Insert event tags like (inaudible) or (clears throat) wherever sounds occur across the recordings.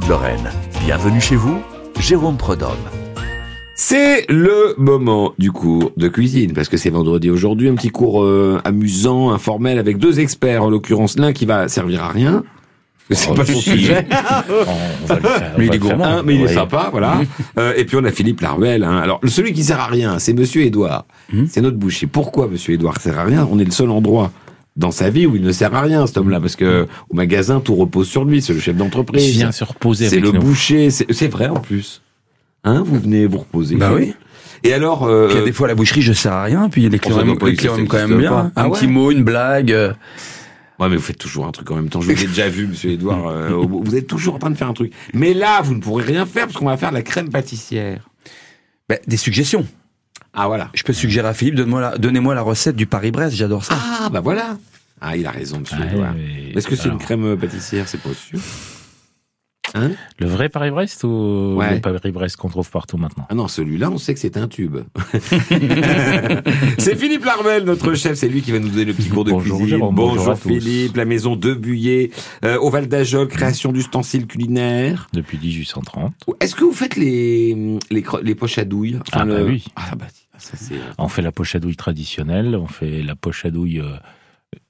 de Lorraine. Bienvenue chez vous, Jérôme Prodhomme. C'est le moment du cours de cuisine, parce que c'est vendredi aujourd'hui, un petit cours euh, amusant, informel, avec deux experts, en l'occurrence l'un qui va servir à rien, parce que c'est Oh, pas son sujet, (laughs) On va le faire. mais on il va est le faire. gourmand, mais il est sympa, voilà. Euh, et puis on a Philippe Laruelle. Hein. Alors celui qui sert à rien, c'est Monsieur Édouard, Hmm. c'est notre boucher. Pourquoi Monsieur Édouard sert à rien? On est le seul endroit dans sa vie où il ne sert à rien, cet homme-là, parce que au magasin tout repose sur lui, c'est le chef Il d'entreprise. vient se reposer C'est le nous. boucher, c'est vrai en plus. Hein, vous venez vous reposer. Bah oui. Et alors, euh, il y a des fois la boucherie, je sers à rien, puis les clients, doit aiment- pas les clients aiment ça quand même bien. pas. Un Ah petit mot, une blague. euh, ouais, mais vous faites toujours un truc en même temps. Je vous ai déjà vu, Monsieur Edouard. euh, vous êtes toujours en train de faire un truc. Mais là, vous ne pourrez rien faire parce qu'on va faire la crème pâtissière. bah, des suggestions. Ah voilà. Je peux suggérer à Philippe, donne-moi la, donnez-moi la recette du Paris-Brest, j'adore ça. Ah bah voilà. Ah, il a raison, Monsieur Ah, oui. Est-ce que c'est une crème pâtissière? C'est pas sûr. Hein? Le vrai Paris-Brest ou Ouais. le Paris-Brest qu'on trouve partout maintenant? Ah non, celui-là, on sait que c'est un tube. (laughs) c'est Philippe Larmel, notre chef. C'est lui qui va nous donner le petit cours de Bonjour, cuisine. Jérôme, bonjour. Philippe, la maison de Buyer, euh, au Val d'Ajol, création d'ustensiles culinaires. Depuis 1830. Est-ce que vous faites les, les, cro- les poches à douille? Ah bah oui. Ah bah ça. On fait la poche à douille traditionnelle, on fait la poche à douille euh,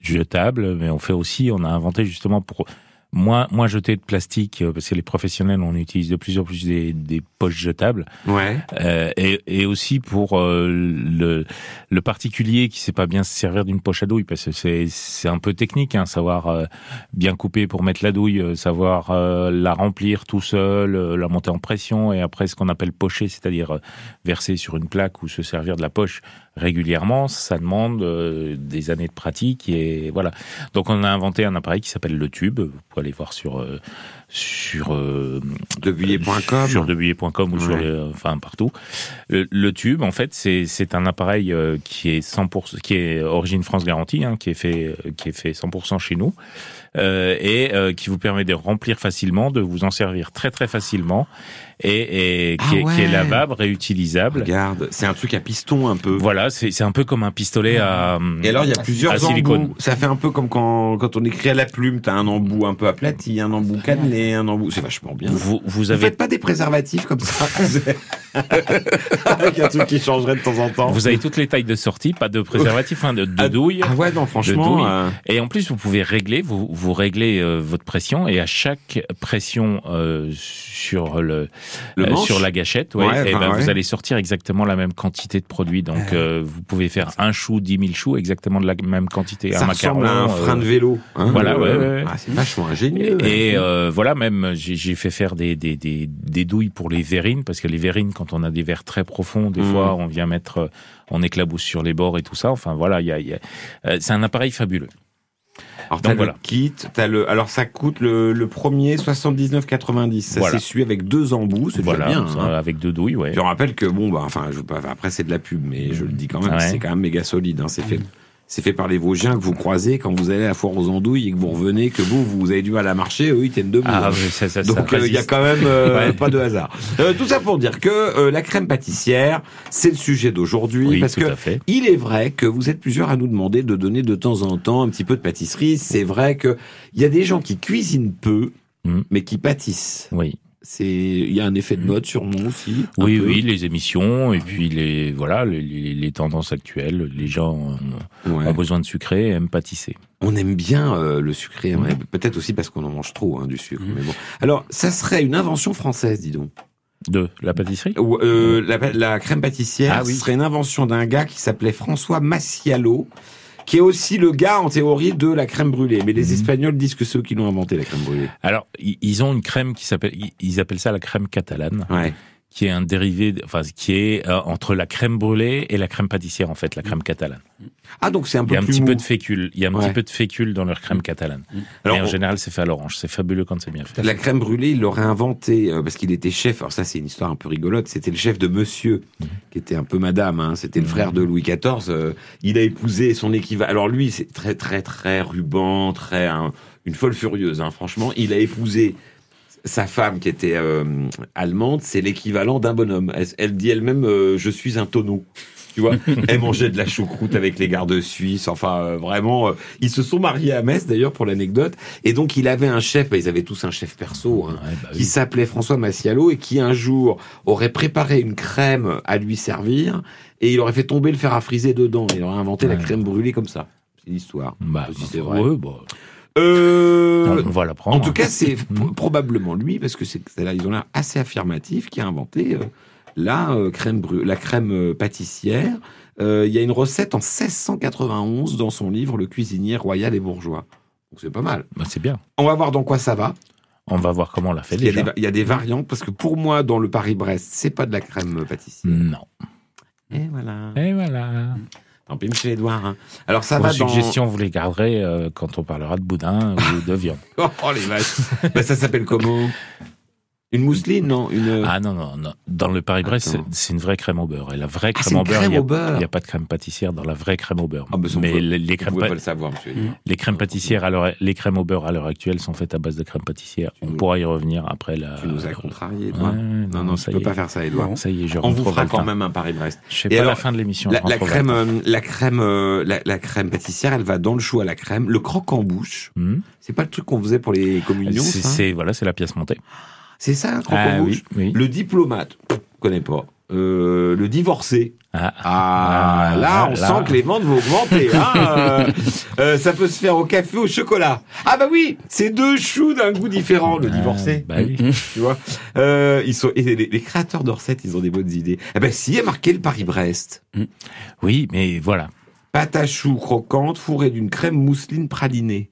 jetable, mais on fait aussi, on a inventé justement pour moins, moins jeter de plastique, euh, parce que les professionnels, on utilise de plus en plus des, des poches jetables. Ouais. Euh, et, et aussi pour euh, le, le particulier qui sait pas bien se servir d'une poche à douille parce que c'est c'est un peu technique hein, savoir euh, bien couper pour mettre la douille savoir la remplir tout seul la monter en pression et après ce qu'on appelle pocher c'est-à-dire verser sur une plaque ou se servir de la poche régulièrement ça demande euh, des années de pratique et voilà donc on a inventé un appareil qui s'appelle le tube vous pouvez aller voir sur euh, sur euh, Debuyer.com. sur debuyer.com ou sur les, enfin partout. Le, le tube, en fait, c'est c'est un appareil euh, qui est 100%, qui est origine France garantie, hein, qui est fait qui est fait 100% chez nous euh, et euh, qui vous permet de remplir facilement, de vous en servir très très facilement et, et qui, Ah est, qui est lavable, réutilisable. Regarde, c'est un truc à piston un peu. Voilà, c'est c'est un peu comme un pistolet à Et alors il y a plusieurs embouts. Ça fait un peu comme quand, quand on écrit à la plume, t'as un embout un peu aplati, un embout cannelé, un embout... C'est vachement bien. Vous, vous Vous avez faites pas des préservatifs comme ça (laughs) Avec un truc qui changerait de temps en temps. vous avez toutes les tailles de sortie, pas de préservatif, hein, de, de Ah, douille. Ah ouais, non, franchement... euh, Et en plus, vous pouvez régler, vous, vous réglez euh, votre pression et à chaque pression euh, sur le, Le euh, sur la gâchette, ouais, Ouais, et enfin, ben, ouais. vous allez sortir exactement la même quantité de produit. Donc, vous pouvez faire un chou, dix mille choux, exactement de la même quantité. ça un macaron. ressemble à un frein de vélo. hein, voilà, ah, c'est vachement ingénieux. et voilà, même j'ai fait faire des, des, des, des douilles pour les verrines, parce que les verrines, quand on a des verres très profonds, des Mm. fois on vient mettre, on éclabousse sur les bords et tout ça. Enfin voilà, il y a, il y a- c'est un appareil fabuleux. Alors t'as voilà. le kit, t'as le, alors ça coûte le, le premier 79,90. Ça Voilà. s'essuie avec deux embouts, c'est Voilà, bien. ça, hein. avec deux douilles, ouais. On rappelle que bon, bah, enfin, je veux pas, après c'est de la pub, mais je le dis quand même, Ouais. c'est quand même méga solide. Hein, c'est fait, c'est fait par les Vosgiens que vous croisez quand vous allez à la foire aux andouilles et que vous revenez, que vous, vous avez du mal à marcher, eux ils tiennent debout. Ah, hein. oui, ça, ça, Donc euh, il y a quand même euh, Ouais. pas de hasard. Euh, tout ça pour dire que euh, la crème pâtissière, c'est le sujet d'aujourd'hui Oui, parce tout que à fait. il est vrai que vous êtes plusieurs à nous demander de donner de temps en temps un petit peu de pâtisserie. C'est vrai que il y a des gens qui cuisinent peu, Mhm. mais qui pâtissent. Oui, C'est il y a un effet de mode sur nous aussi. oui, peu. oui, les émissions et puis les voilà les, tendances actuelles. Les gens Ouais. ont besoin de sucré et aiment pâtisser. On aime bien euh, le sucré, ouais. peut-être aussi parce qu'on en mange trop hein, du sucre. Mais bon. Alors ça serait une invention française, dis donc. De la pâtisserie? Ou, euh, la, la crème pâtissière Ah oui. serait une invention d'un gars qui s'appelait François Massialo, qui est aussi le gars en théorie de la crème brûlée. Mais les Mhm. Espagnols disent que c'est eux qui l'ont inventé la crème brûlée. Alors, ils ont une crème qui s'appelle, ils- ils appellent ça la crème catalane, Ouais. Qui est un dérivé, enfin, qui est euh, entre la crème brûlée et la crème pâtissière, en fait, la crème catalane. Ah donc c'est un Il peu y a un plus petit mou. peu de fécule, il y a un Ouais. petit peu de fécule dans leur crème catalane. Alors, et en on- général, c'est fait à l'orange. C'est fabuleux quand c'est bien fait. La crème brûlée, il l'aurait inventé euh, parce qu'il était chef. Alors ça, c'est une histoire un peu rigolote. C'était le chef de Monsieur, Mhm. qui était un peu Madame. Hein. C'était le frère de Louis XIV. euh, il a épousé son équivalent. Alors lui, c'est très très très ruban, très un- une folle furieuse. Hein. Franchement, il a épousé sa femme qui était euh, allemande. C'est l'équivalent d'un bonhomme. Elle, elle dit elle-même, euh, je suis un tonneau. Tu vois, (laughs) elle mangeait de la choucroute avec les gardes suisses. Enfin, euh, vraiment, euh, ils se sont mariés à Metz d'ailleurs pour l'anecdote. Et donc, il avait un chef. bah, ils avaient tous un chef perso hein, Ouais, bah qui oui. s'appelait François Massialo et qui un jour aurait préparé une crème à lui servir et il aurait fait tomber le fer à friser dedans. Il aurait inventé la crème brûlée comme ça. C'est l'histoire. Bah, Si bah, c'est vrai. ouais, bah, Euh, on va l'apprendre. en tout cas, c'est (laughs) probablement lui, parce que c'est là, ils ont l'air assez affirmatifs, qui a inventé euh, la euh, crème bru- la crème pâtissière. Il y a une recette en 1691 dans son livre Le cuisinier royal et bourgeois. Donc c'est pas mal. Bah, c'est bien. On va voir dans quoi ça va. On va voir comment on l'a fait Il y, déjà. des, il y a des variantes parce que pour moi, dans le Paris-Brest, c'est pas de la crème pâtissière. Non. Et voilà. Et voilà. Tant pis, monsieur Edouard. hein. Alors ça Vos va dans. suggestions, vous les garderez euh, quand on parlera de boudin ou de viande. (laughs) Oh, les vaches. Bah, ça s'appelle comment? Une mousseline, non Une. Ah non, non, non. Dans le Paris-Brest, c'est- une vraie crème au beurre. Et la vraie Ah, crème au beurre, crème il y a- au beurre. il n'y a pas de crème pâtissière dans la vraie crème au beurre. Ah, bah, ça, on Mais peut- les, les crèmes, pas le savoir, monsieur. Edouard. les crèmes pâtissières, les crèmes au beurre à l'heure actuelle sont faites à base de crème pâtissière. Tu On nous- pourra y revenir après la. Tu nous as contrarié, Ouais, Edouard. non, non, tu ça peux y pas est. faire ça, Edouard. Non. Ça y est, je On vous fera quand même un Paris-Brest. Je fais Et pas alors, la fin de l'émission. La, crème, euh, la crème, euh, la, la crème pâtissière, elle va dans le chou à la crème. Le croque en bouche, Hmm. c'est pas le truc qu'on faisait pour les communions, c'est- voilà, c'est la pièce montée. C'est ça, un Ah en oui, oui. Le diplomate, je connais pas. Euh, le divorcé. Ah, Ah, Ah, là, on là. sent que les ventes vont augmenter. hein. Euh, euh, ça peut se faire au café, au chocolat. Ah bah oui, c'est deux choux d'un goût différent, le ah, divorcé. Bah oui. (laughs) Tu vois, euh, ils sont et les, les créateurs de recettes, ils ont des bonnes idées. Eh ben, si, il y a marqué le Paris-Brest. Oui, mais voilà. Pâte à choux croquante fourrée d'une crème mousseline pralinée.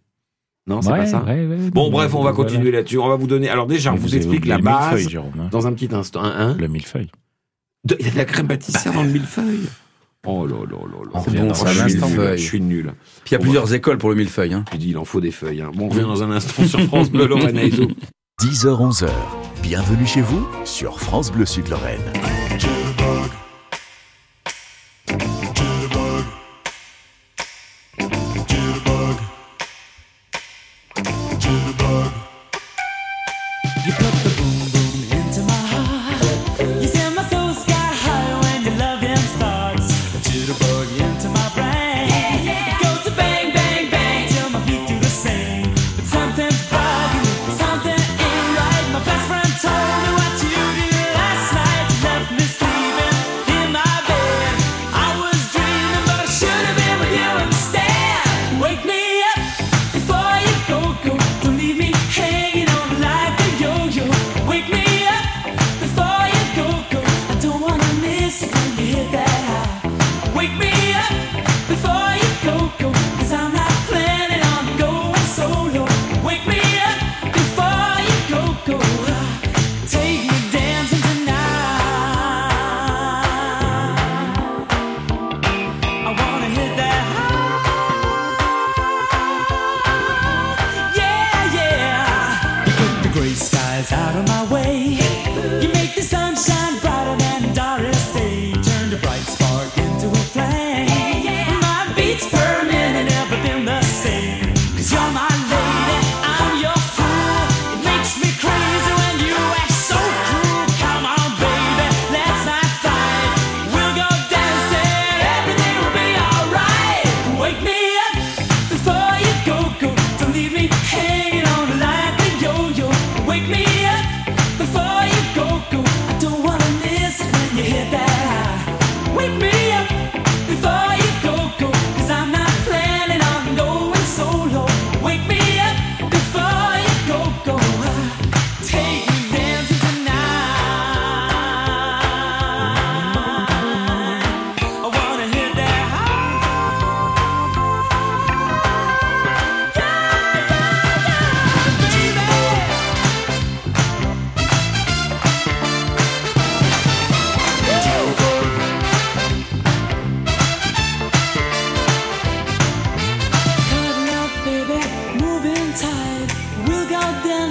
Non, c'est Ouais, pas ça. ouais, ouais, Bon, bref, on va voilà. continuer là-dessus. On va vous donner. Alors déjà, on vous, avez explique la base Jérôme, hein. dans un petit instant. Hein, hein Le millefeuille. De- Il y a de la crème pâtissière dans le millefeuille. Oh là là là là. On C'est revient bon, dans ça, un je suis instant. nul. Je suis nul. Puis il y a plusieurs écoles pour le millefeuille. Hein. Je dis, il en faut des feuilles. Hein. Bon, on revient dans un instant sur France Bleu Lorraine Haïzo. (laughs) 10h-11h. Bienvenue chez vous sur France Bleu Sud Lorraine.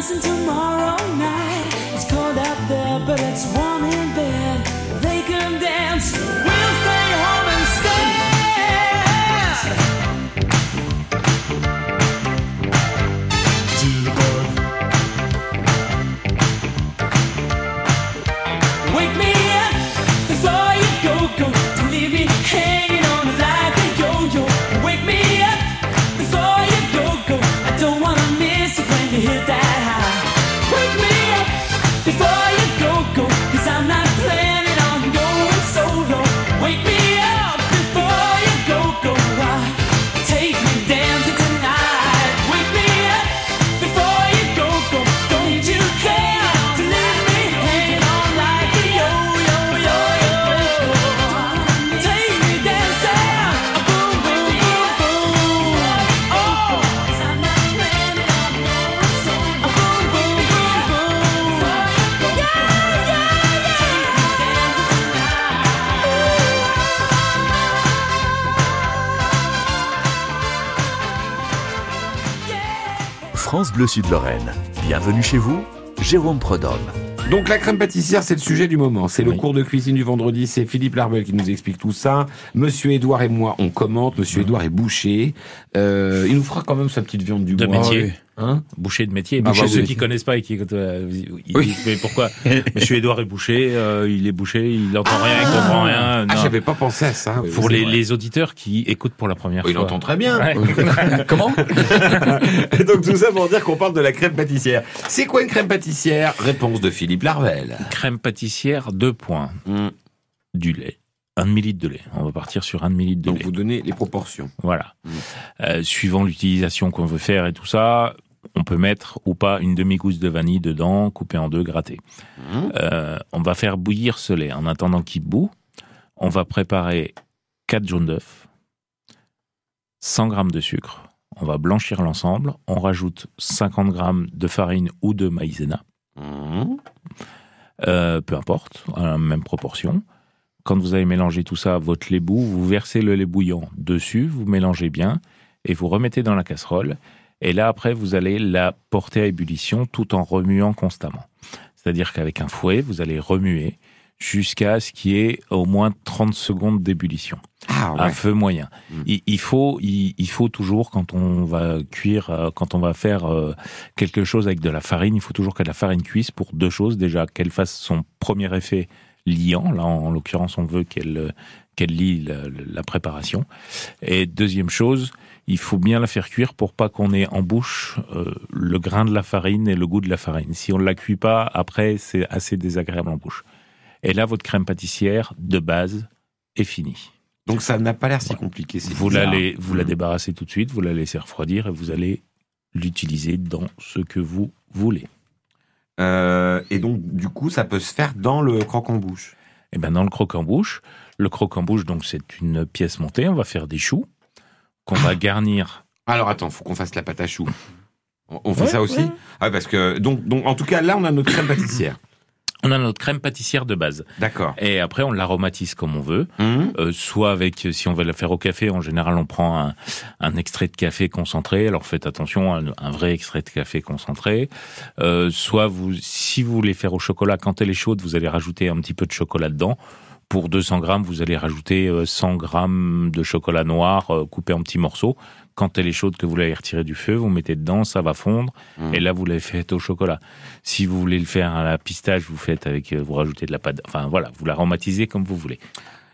Dancing tomorrow night. It's cold out there, but it's warm Bleu Sud-Lorraine. Bienvenue chez vous, Jérôme Prodhomme. Donc la crème pâtissière, c'est le sujet du moment. C'est le Oui. cours de cuisine du vendredi. C'est Philippe Larbel qui nous explique tout ça. Monsieur Édouard et moi, on commente. Monsieur Édouard est boucher. Euh, il nous fera quand même sa petite viande du De bois. métier. Hein Boucher de métier. Ah, Boucher, bah, ceux qui connaissent pas et qui écoutent, euh, ils Oui. mais pourquoi (laughs) Monsieur Édouard est boucher, euh, il est boucher, il entend rien, il comprend rien. Ah, Non. j'avais pas pensé à ça. Pour les, les auditeurs qui écoutent pour la première Oh, il fois. entend très bien. Ouais. (laughs) Comment (laughs) Et donc tout ça pour dire qu'on parle de la crème pâtissière. C'est quoi une crème pâtissière? Réponse de Philippe Larvel. Crème pâtissière, deux points. Hmm. Du lait. Un demi-litre de lait. On va partir sur un demi-litre de Donc lait. vous donnez les proportions. Voilà. Mm. Euh, suivant l'utilisation qu'on veut faire et tout ça, on peut mettre ou pas une demi-gousse de vanille dedans, coupée en deux, grattée. Hmm. Euh, on va faire bouillir ce lait. En attendant qu'il bout, on va préparer 4 jaunes d'œufs, 100 g de sucre. On va blanchir l'ensemble. On rajoute 50 g de farine ou de maïzena, Hmm. euh, peu importe, à la même proportion. Quand vous avez mélangé tout ça, votre lait bout, vous versez le lait bouillant dessus, vous mélangez bien et vous remettez dans la casserole. Et là, après, vous allez la porter à ébullition tout en remuant constamment. C'est-à-dire qu'avec un fouet, vous allez remuer jusqu'à ce qu'il y ait au moins 30 secondes d'ébullition Ah ouais. feu moyen. Mm. Il, il faut, il, il faut toujours quand on va cuire, euh, quand on va faire euh, quelque chose avec de la farine, il faut toujours que la farine cuise pour deux choses. Déjà, qu'elle fasse son premier effet liant. Là, en, l'occurrence, on veut qu'elle euh, qu'elle lie la, la préparation. Et deuxième chose, il faut bien la faire cuire pour pas qu'on ait en bouche euh, le grain de la farine et le goût de la farine. Si on ne la cuit pas, après, c'est assez désagréable en bouche. Et là, votre crème pâtissière de base est finie. Donc ça n'a pas l'air si compliqué. Vous, l'allez, vous la Hmm. débarrassez tout de suite, vous la laissez refroidir et vous allez l'utiliser dans ce que vous voulez. Euh, et donc du coup, ça peut se faire dans le croque en bouche. Et ben dans le croque-en-bouche, le croque-en-bouche, donc c'est une pièce montée, on va faire des choux qu'on va garnir. Alors attends, faut qu'on fasse la pâte à choux. On, on fait Ouais, ça aussi ouais. Ah parce que donc donc en tout cas là on a notre crème pâtissière. (clears throat) On a notre crème pâtissière de base. D'accord. Et après, on l'aromatise comme on veut. Hum. Euh, soit avec, si on veut la faire au café, en général, on prend un, un extrait de café concentré. Alors faites attention, un, un vrai extrait de café concentré. Euh, soit vous, si vous voulez faire au chocolat, quand elle est chaude, vous allez rajouter un petit peu de chocolat dedans. Pour 200 grammes, vous allez rajouter euh, 100 grammes de chocolat noir euh, coupé en petits morceaux. Quand elle est chaude, que vous l'avez retirée du feu, vous mettez dedans, ça va fondre. Hum. Et là, vous l'avez fait au chocolat. Si vous voulez le faire à la pistache, vous faites avec, euh, vous rajoutez de la pâte. Enfin voilà, vous l'aromatisez comme vous voulez.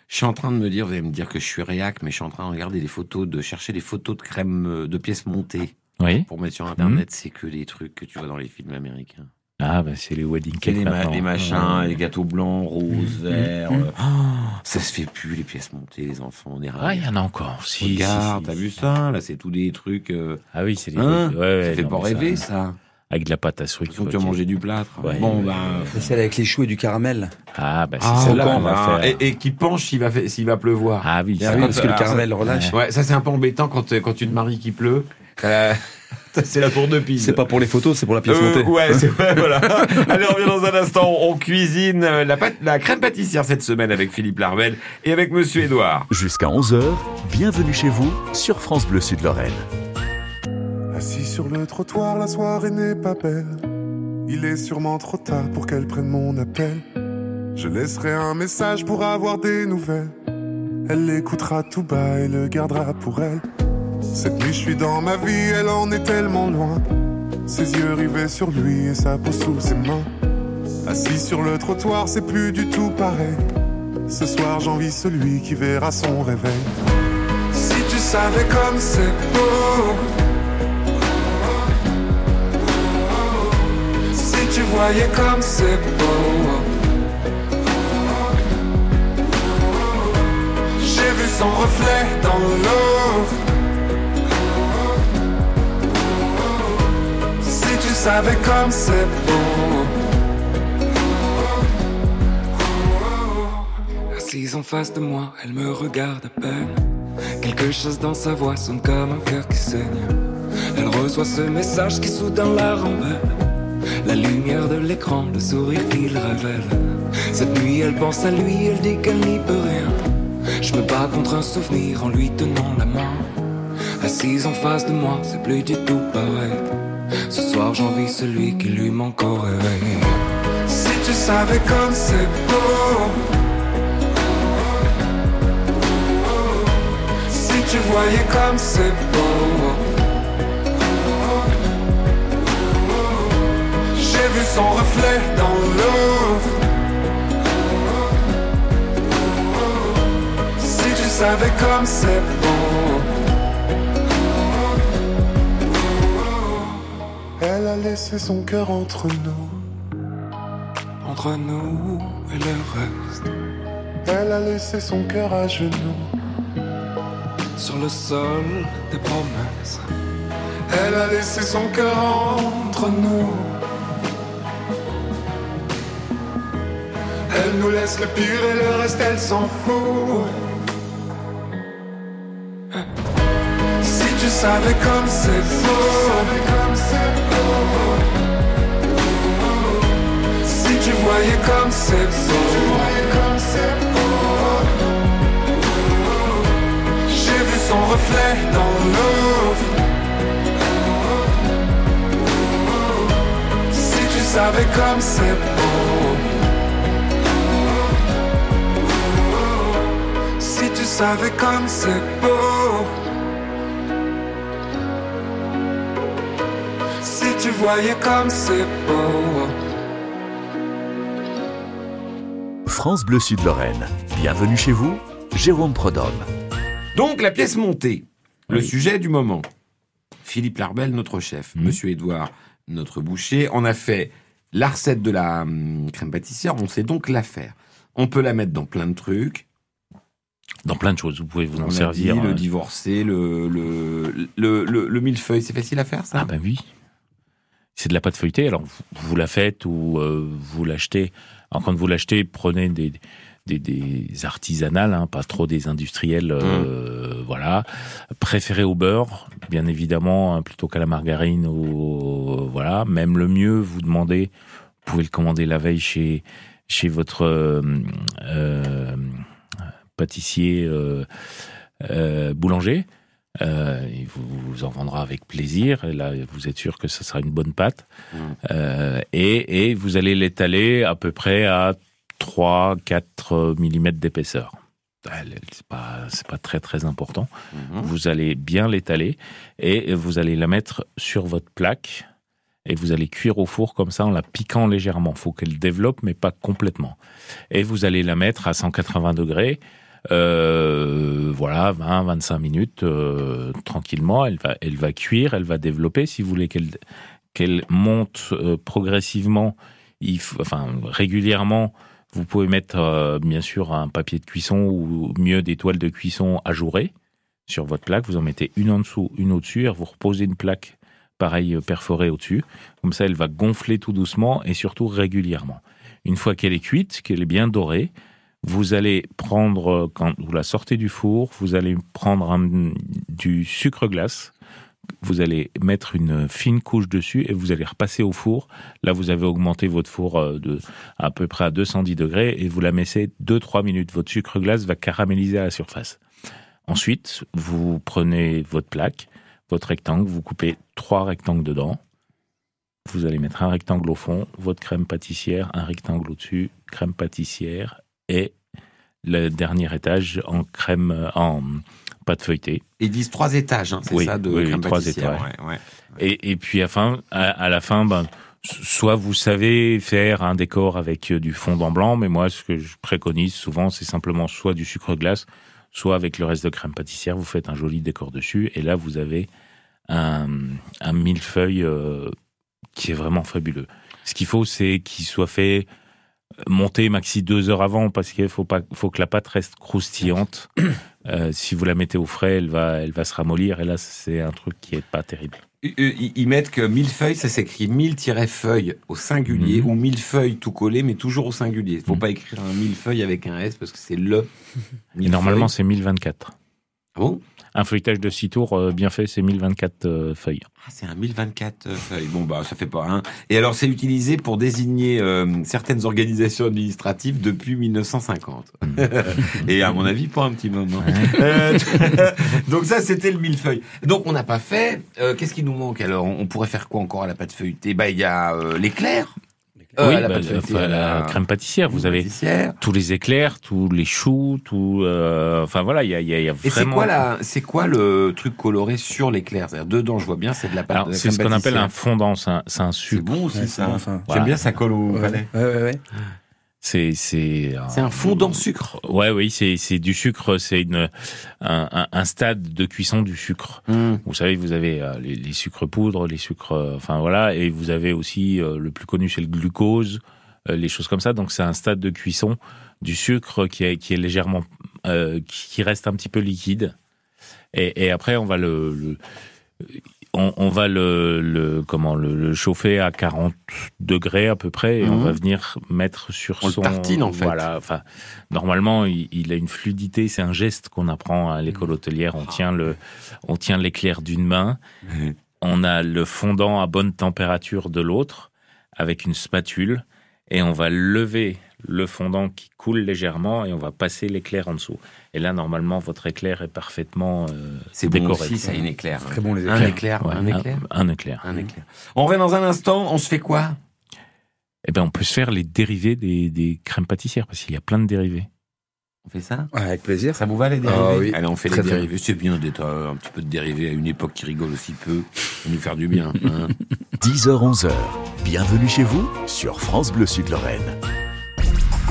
Je suis en train de me dire, vous allez me dire que je suis réac, mais je suis en train de regarder des photos, de chercher des photos de crème euh, de pièces montées Oui. pour mettre sur internet. C'est que des trucs que tu vois dans les films américains. Ah, bah, c'est les wedding Que cakes. les, ma- les machins, Ouais. les gâteaux blancs, roses, verts. Mmh. euh, oh, ça se fait plus les pièces montées, les enfants. On est Ah, il y en a encore. Si, Regarde, si, t'as si, vu si. ça Là, c'est tous des trucs. euh, Ah oui, c'est les Hein trucs. Ouais, ouais, ça fait non, pas rêver, ça. Avec de la pâte à sucre. Quand tu as mangé du plâtre. Ouais, bon, ben. C'est celle avec les choux et du caramel. Ah, bah, c'est Ah, celle-là là, qu'on va là. faire. Et, et qui penche s'il va, va pleuvoir. Ah oui, Ah ça oui, parce que le caramel relâche. Ouais, ça c'est un peu embêtant quand, euh, quand tu te maries qu'il pleut. Euh, (laughs) c'est la tour de pile. C'est pas pour les photos, c'est pour la pièce Euh, montée. ouais, c'est vrai, (laughs) voilà. Allez, on revient dans un instant. On cuisine euh, la, pâte, la crème pâtissière cette semaine avec Philippe Larvel et avec Monsieur Édouard. Jusqu'à 11h, bienvenue chez vous sur France Bleu Sud-Lorraine. Assis sur le trottoir, la soirée n'est pas belle. Il est sûrement trop tard pour qu'elle prenne mon appel. Je laisserai un message pour avoir des nouvelles. Elle l'écoutera tout bas et le gardera pour elle. Cette nuit, je suis dans ma vie, elle en est tellement loin. Ses yeux rivés sur lui et sa peau sous ses mains. Assis sur le trottoir, c'est plus du tout pareil. Ce soir, j'envie celui qui verra son réveil. Si tu savais comme c'est beau. Si tu voyais comme c'est beau. J'ai vu son reflet dans l'eau. Savais comme c'est beau. Assise en face de moi, elle me regarde à peine. Quelque chose dans sa voix sonne comme un cœur qui saigne. Elle reçoit ce message qui soudain la rend. La lumière de l'écran, le sourire qu'il révèle. Cette nuit, elle pense à lui, elle dit qu'elle n'y peut rien. Je me bats contre un souvenir en lui tenant la main. Assise en face de moi, c'est plus du tout pareil. Ce soir j'envie celui qui lui manque au. Si tu savais comme c'est beau. Si tu voyais comme c'est beau. J'ai vu son reflet dans l'eau. Si tu savais comme c'est beau. A laissé son cœur entre nous. Entre nous et le reste. Elle a laissé son cœur à genoux. Sur le sol des promesses. Elle a laissé son cœur entre nous. Elle nous laisse le pire et le reste, elle s'en fout. Si tu savais comme c'est beau. Comme c'est beau. J'ai vu son reflet dans l'eau. Si tu savais comme c'est beau. Si tu savais comme c'est beau. Si tu voyais comme c'est beau. France Bleu Sud-Lorraine. Bienvenue chez vous, Jérôme Prodhomme. Donc la pièce montée, le Oui. sujet du moment. Philippe Larbel, notre chef, Mhm. Monsieur Édouard, notre boucher, on a fait la recette de la hum, crème pâtissière, on sait donc la faire. On peut la mettre dans plein de trucs. Dans plein de choses, vous pouvez vous On en servir. dit, le euh, divorcé, le, le, le, le- le millefeuille, c'est facile à faire ça? Ah ben oui. C'est de la pâte feuilletée, alors vous, vous la faites ou euh, vous l'achetez. Alors quand vous l'achetez, prenez des, des, des artisanales, hein, pas trop des industriels, euh, voilà. Préférez au beurre, bien évidemment, hein, plutôt qu'à la margarine ou voilà. Même le mieux, vous demandez, vous pouvez le commander la veille chez chez votre euh, euh, pâtissier euh, boulanger. Euh, il vous, vous en vendra avec plaisir. Et là, vous êtes sûr que ce sera une bonne pâte. Mm. Euh, et, et vous allez l'étaler à peu près à 3-4 mm d'épaisseur. C'est pas, pas très très important. Mhm. Vous allez bien l'étaler et vous allez la mettre sur votre plaque et vous allez cuire au four comme ça en la piquant légèrement. faut qu'elle développe mais pas complètement. Et vous allez la mettre à 180 degrés. Euh, voilà, 20-25 minutes euh, tranquillement. Elle va, elle va cuire, elle va développer. Si vous voulez qu'elle monte euh, progressivement, enfin régulièrement, vous pouvez mettre bien sûr un papier de cuisson ou mieux des toiles de cuisson ajourées sur votre plaque. Vous en mettez une en dessous, une au-dessus, et vous reposez une plaque pareil perforée au-dessus. Comme ça, elle va gonfler tout doucement et surtout régulièrement. Une fois qu'elle est cuite, qu'elle est bien dorée, vous allez prendre, euh, quand vous la sortez du four, vous allez prendre du sucre glace, vous allez mettre une fine couche dessus et vous allez repasser au four. Là, vous avez augmenté votre four euh, de à peu près à 210 degrés et vous la mettez 2-3 minutes. Votre sucre glace va caraméliser à la surface. Ensuite, vous prenez votre plaque, votre rectangle, vous coupez trois rectangles dedans. Vous allez mettre un rectangle au fond, votre crème pâtissière, un rectangle au-dessus, crème pâtissière et le dernier étage en crème, euh, en pâte feuilletée. Ils disent trois étages, hein, c'est Oui, ça, de oui, crème trois pâtissière. étages. ouais, ouais. Et, et puis à, fin, à, à la fin, ben, soit vous savez faire un décor avec euh, du fondant blanc, mais moi, ce que je préconise souvent, c'est simplement soit du sucre glace, soit avec le reste de crème pâtissière, vous faites un joli décor dessus, et là, vous avez un, un millefeuille euh, qui est vraiment fabuleux. Ce qu'il faut, c'est qu'il soit fait monter maxi deux heures avant, parce qu'il faut pas, faut que la pâte reste croustillante. (coughs) Euh, si vous la mettez au frais, elle va, elle va se ramollir, et là, c'est un truc qui est pas terrible. Euh, Ils ils mettent que millefeuille, ça s'écrit mille-feuille au singulier Mhm. ou millefeuille tout collé, mais toujours au singulier. Faut Mhm. pas écrire un millefeuille avec un S parce que c'est le. Et normalement, c'est 1024. Ah bon? Un feuilletage de 6 tours euh, bien fait, c'est 1024 euh, feuilles. Ah, c'est un 1024 euh, feuilles. Bon, bah, ça fait pas un. Et alors, c'est utilisé pour désigner euh, certaines organisations administratives depuis 1950. (laughs) Et à mon avis, pas un petit moment. (laughs) Donc ça, c'était le millefeuille. Donc, on n'a pas fait. Euh, Qu'est-ce qui nous manque alors? On pourrait faire quoi encore à la pâte feuilletée? Bah, il y a euh, l'éclair. Euh, oui, à la bah, enfin, à la crème pâtissière, vous avez pâtissière. tous les éclairs, tous les choux, tout. euh, enfin voilà, il y a, il y a, il y a Et c'est vraiment. quoi la, c'est quoi le truc coloré sur l'éclair? C'est-à-dire dedans, je vois bien, c'est de la pâte. Alors de la c'est ce qu'on appelle un fondant, c'est un, c'est un C'est sucre. bon aussi Ouais, ça. c'est bon, ça. J'aime Voilà. bien, ça colle au Ouais, palais. ouais, ouais, ouais. C'est c'est C'est un fondant sucre. Ouais, oui, c'est c'est du sucre, c'est une un, un, un stade de cuisson du sucre. Vous savez, vous avez euh, les, les sucres poudres, les sucres, euh, enfin voilà, et vous avez aussi euh, le plus connu, c'est le glucose, les choses comme ça. Donc c'est un stade de cuisson du sucre qui est qui est légèrement, euh, qui, qui reste un petit peu liquide. Et, et après, on va le, le- on, on va le, le comment le, le chauffer à 40 degrés à peu près et on Mhm. va venir mettre sur On le son tartine, en fait. voilà enfin normalement il, il a une fluidité c'est un geste qu'on apprend à l'école hôtelière on tient le on tient l'éclair d'une main Mhm. on a le fondant à bonne température de l'autre avec une spatule et on va lever le fondant qui coule légèrement et on va passer l'éclair en dessous. Et là, normalement, votre éclair est parfaitement euh, C'est bon décoré. aussi, ça, une éclair. Très bon les Un éclairs. éclair, Ouais, un éclair. Un, éclair. Un éclair. On revient dans un instant, on se fait quoi? Eh ben, on peut se faire les dérivés des, des crèmes pâtissières parce qu'il y a plein de dérivés. On fait ça? Ouais, avec plaisir. Ça vous va les dérivés? Ah oui. Allez, on fait Très, les dérivés. C'est bien d'être euh, un petit peu de dérivés à une époque qui rigole aussi peu. Ça nous faire du bien. hein. (laughs) 10h-11h, bienvenue chez vous sur France Bleu Sud Lorraine.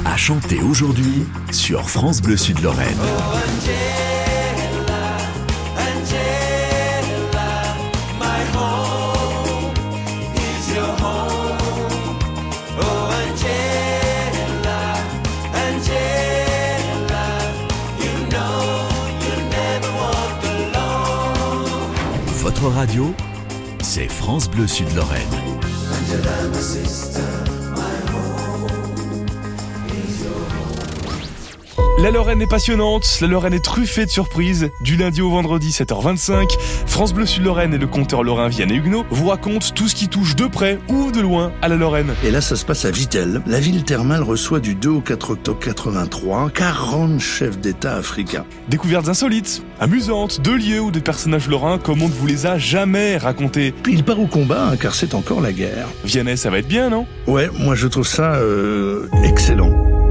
À chanter aujourd'hui sur France Bleu Sud Lorraine. Votre radio, c'est France Bleu Sud La Lorraine est passionnante, la Lorraine est truffée de surprises. Du lundi au vendredi 7h25, France Bleu Sud Lorraine et le compteur Lorrain Vianney Huguenot vous racontent tout ce qui touche de près ou de loin à la Lorraine. Et là, ça se passe à Vittel. La ville thermale reçoit du 2 au 4 octobre 83 40 chefs d'État africains. Découvertes insolites, amusantes, de lieux ou de personnages lorrains comme on ne vous les a jamais racontés. Puis il part au combat, hein, car c'est encore la guerre. Vianney, ça va être bien, non? Ouais, moi je trouve ça euh, excellent.